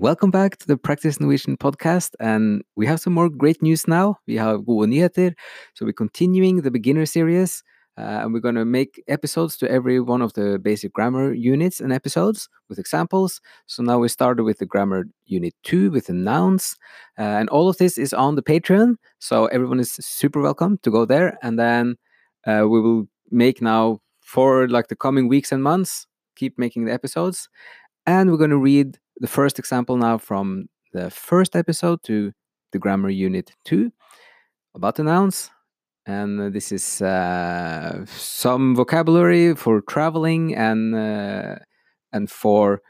welcome back to the Practice Norwegian podcast. And we have some more great news now. We have gode nyheter. So we're continuing the beginner series. Uh, and we're going to make episodes to every one of the basic grammar units and episodes with examples. So now we started with the grammar unit two with the nouns. Uh, and all of this is on the Patreon. So everyone is super welcome to go there. And then uh, we will make now for like the coming weeks and months, keep making the episodes. And we're going to read the first example now from the first episode to the grammar unit two about the nouns. And this is uh, some vocabulary for traveling and uh, and for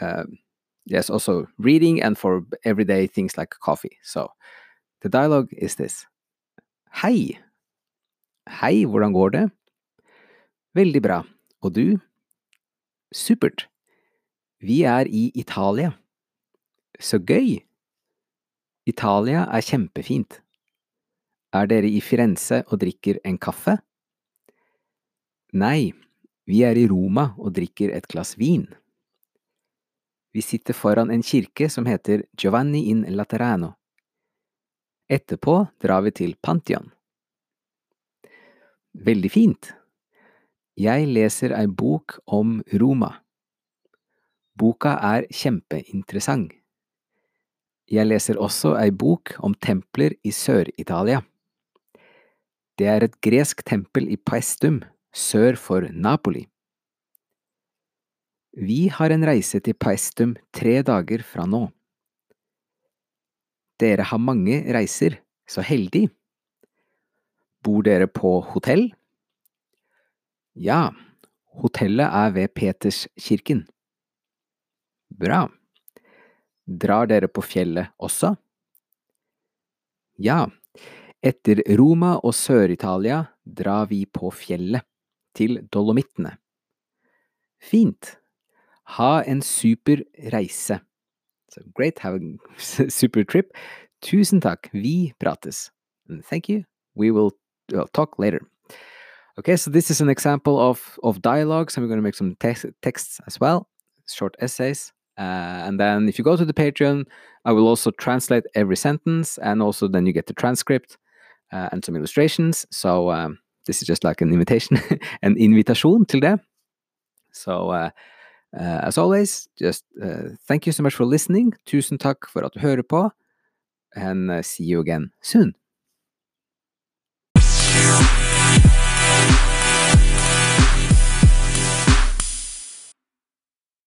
uh, yes, also reading and for everyday things like coffee. So the dialogue is this. Hei. Hei, hvordan går det? Veldig bra. Og du? Supert. Vi er i Italia. Så gøy! Italia er kjempefint. Er dere i Firenze og drikker en kaffe? Nei, vi er i Roma og drikker et glass vin. Vi sitter foran en kirke som heter Giovanni in Laterano. Etterpå drar vi til Pantheon. Veldig fint. Jeg leser ei bok om Roma. Boka er kjempeinteressant. Jeg leser også ei bok om templer i Sør-Italia. Det er et gresk tempel i Paestum, sør for Napoli. Vi har en reise til Paestum tre dager fra nå. Dere har mange reiser, så heldig. Bor dere på hotell? Ja, hotellet er ved Peterskirken. Bra. Drar dere på fjellet også? Ja, etter Roma og Sør-Italia drar vi på fjellet, til Dolomittene. Fint. Ha en super reise. So great, have a super trip. Tusen takk, vi prates. Thank you. We will well, talk later. Okay, so this is an example of, of dialogues, and we're going to make some te texts as well, short essays. Uh, and then if you go to the Patreon, I will also translate every sentence, and also then you get the transcript uh, and some illustrations. So um, this is just like an invitation, an invitation til det. So uh, uh, as always, just uh, thank you so much for listening. Tusen takk for at du hører på, and uh, see you again soon.